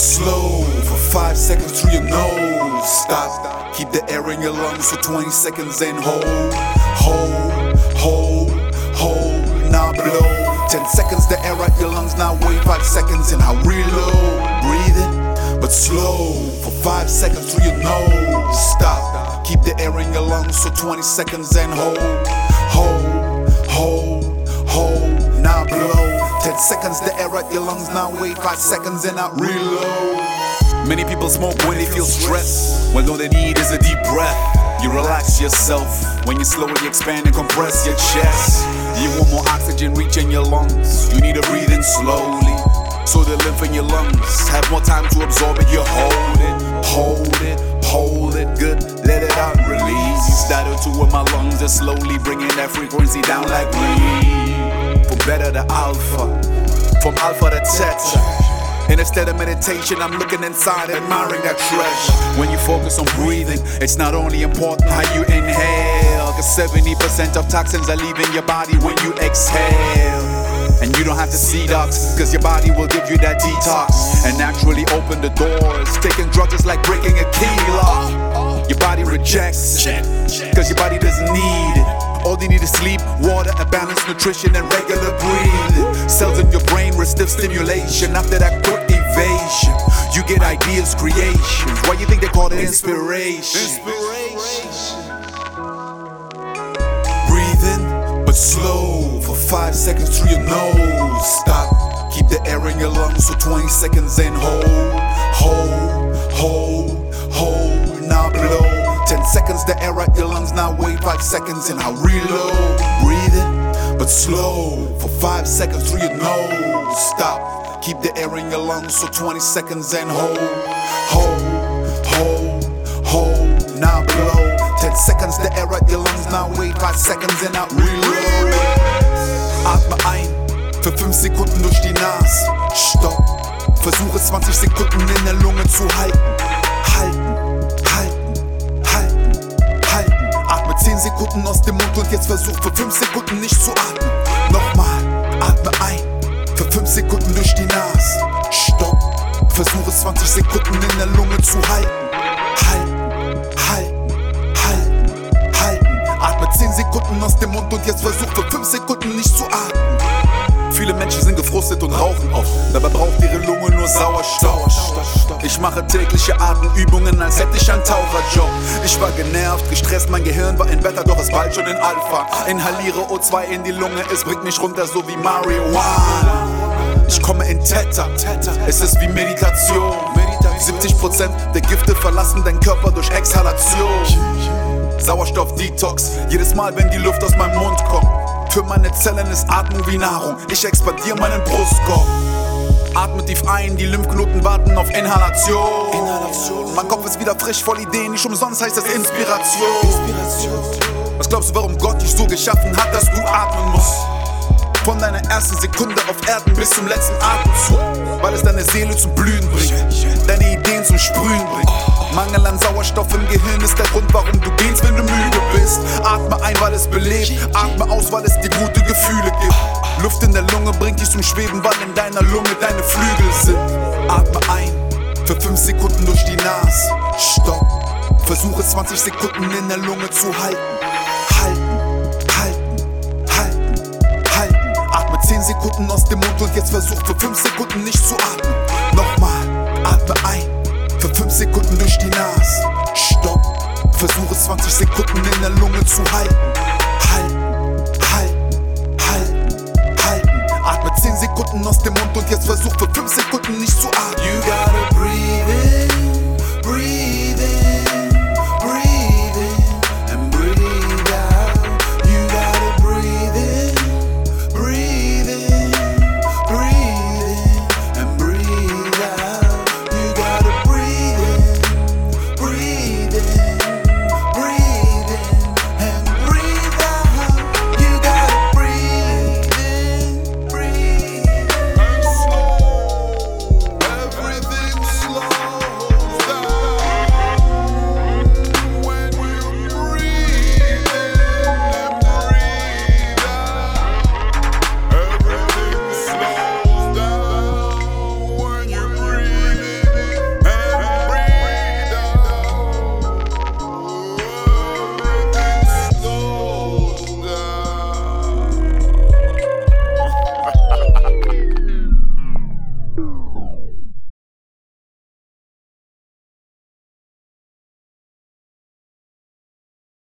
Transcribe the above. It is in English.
slow for five seconds through your nose. Stop, keep the air in your lungs for 20 seconds and hold, hold, hold, hold. Now blow. 10 seconds, the air out your lungs. Now wait five seconds and I reload. Breathing, but slow for five seconds through your nose. Stop, keep the air in your lungs for 20 seconds and hold, hold, the your lungs. Now wait 5 seconds and I reload. Many people smoke when they feel stressed. When all they need is a deep breath. You relax yourself when you slowly expand and compress your chest. You want more oxygen reaching your lungs. You need to breathe in slowly. So the lymph in your lungs have more time to absorb it. You hold it, hold it, hold it good. Let it out, release. That O2 in my lungs is slowly bringing that frequency down like weed. From beta to alpha, from alpha to theta. And instead of meditation, I'm looking inside, admiring that treasure. When you focus on breathing, it's not only important how you inhale, cause 70% of toxins are leaving your body when you exhale. And you don't have to see docs, cause your body will give you that detox and naturally open the doors. Taking drugs is like breaking a key lock. Your body rejects cause your body doesn't need it. All they need is sleep, water, a balanced nutrition, and regular breathing. Cells in your brain stiff stimulation. After that quick evasion, you get ideas, creations. Why you think they call it inspiration? Inspiration. Breathing, but slow for five seconds through your nose. Stop, keep the air in your lungs for 20 seconds and hold, hold, hold, hold. Now blow. 10 seconds, the air out your lungs. Now wait 5 seconds and I reload. Breathing, but slow for 5 seconds through your nose. Stop, keep the air in your lungs for 20 seconds and hold, hold, hold, hold. Now blow. 10 seconds, the air out your lungs. Now wait 5 seconds and I reload. Atme ein für 5 Sekunden durch die Nase. Stopp. Versuche 20 Sekunden in der Lunge zu. Halten, halten, Sekunden aus dem Mund und jetzt versuch für 5 Sekunden nicht zu atmen. Nochmal. Atme ein für 5 Sekunden durch die Nase. Stopp. Versuche 20 Sekunden in der Lunge zu halten. Halten, halten, halten, halten. Atme 10 Sekunden aus dem Mund und jetzt versuch für 5 Sekunden nicht zu atmen. Viele Menschen sind gefrustet und rauchen oft. Dabei braucht ihre Lunge nur Sauerstoff. Ich mache tägliche Atemübungen, als hätte ich einen Taucherjob. Ich war genervt, gestresst, mein Gehirn war in Beta, doch ist bald schon in Alpha. Inhaliere O2 in die Lunge, es bringt mich runter, so wie Marihuana. Ich komme in Theta, es ist wie Meditation. 70% der Gifte verlassen deinen Körper durch Exhalation. Sauerstoff-Detox, jedes Mal, wenn die Luft aus meinem Mund kommt. Für meine Zellen ist Atmung wie Nahrung, ich expandiere meinen Brustkorb. Atme tief ein, die Lymphknoten warten auf Inhalation. Inhalation. Mein Kopf ist wieder frisch, voll Ideen, nicht umsonst heißt das Inspiration. Was glaubst du, warum Gott dich so geschaffen hat, dass du atmen musst? Von deiner ersten Sekunde auf Erden bis zum letzten Atemzug. Weil es deine Seele zum Blühen bringt, deine Ideen zum Sprühen bringt. Mangel an Sauerstoff im Gehirn ist der Grund, warum du gehst, wenn du müde bist. Atme ein, weil es belebt. Atme aus, weil es dir gute Gefühle gibt. Luft in der Lunge bringt dich zum Schweben, weil in deiner Lunge deine Flügel sind. Atme ein, für 5 Sekunden durch die Nase. Stopp. Versuche 20 Sekunden in der Lunge zu halten. Halten, halten, halten, halten. Atme 10 Sekunden aus dem Mund und jetzt versuch für 5 Sekunden nicht zu atmen. Nochmal, atme ein, für 5 Sekunden durch die Nase. Versuche 20 Sekunden in der Lunge zu halten. Halten, halten, halten, halten. Atme 10 Sekunden aus dem Mund und jetzt versuch für 5 Sekunden nicht zu atmen.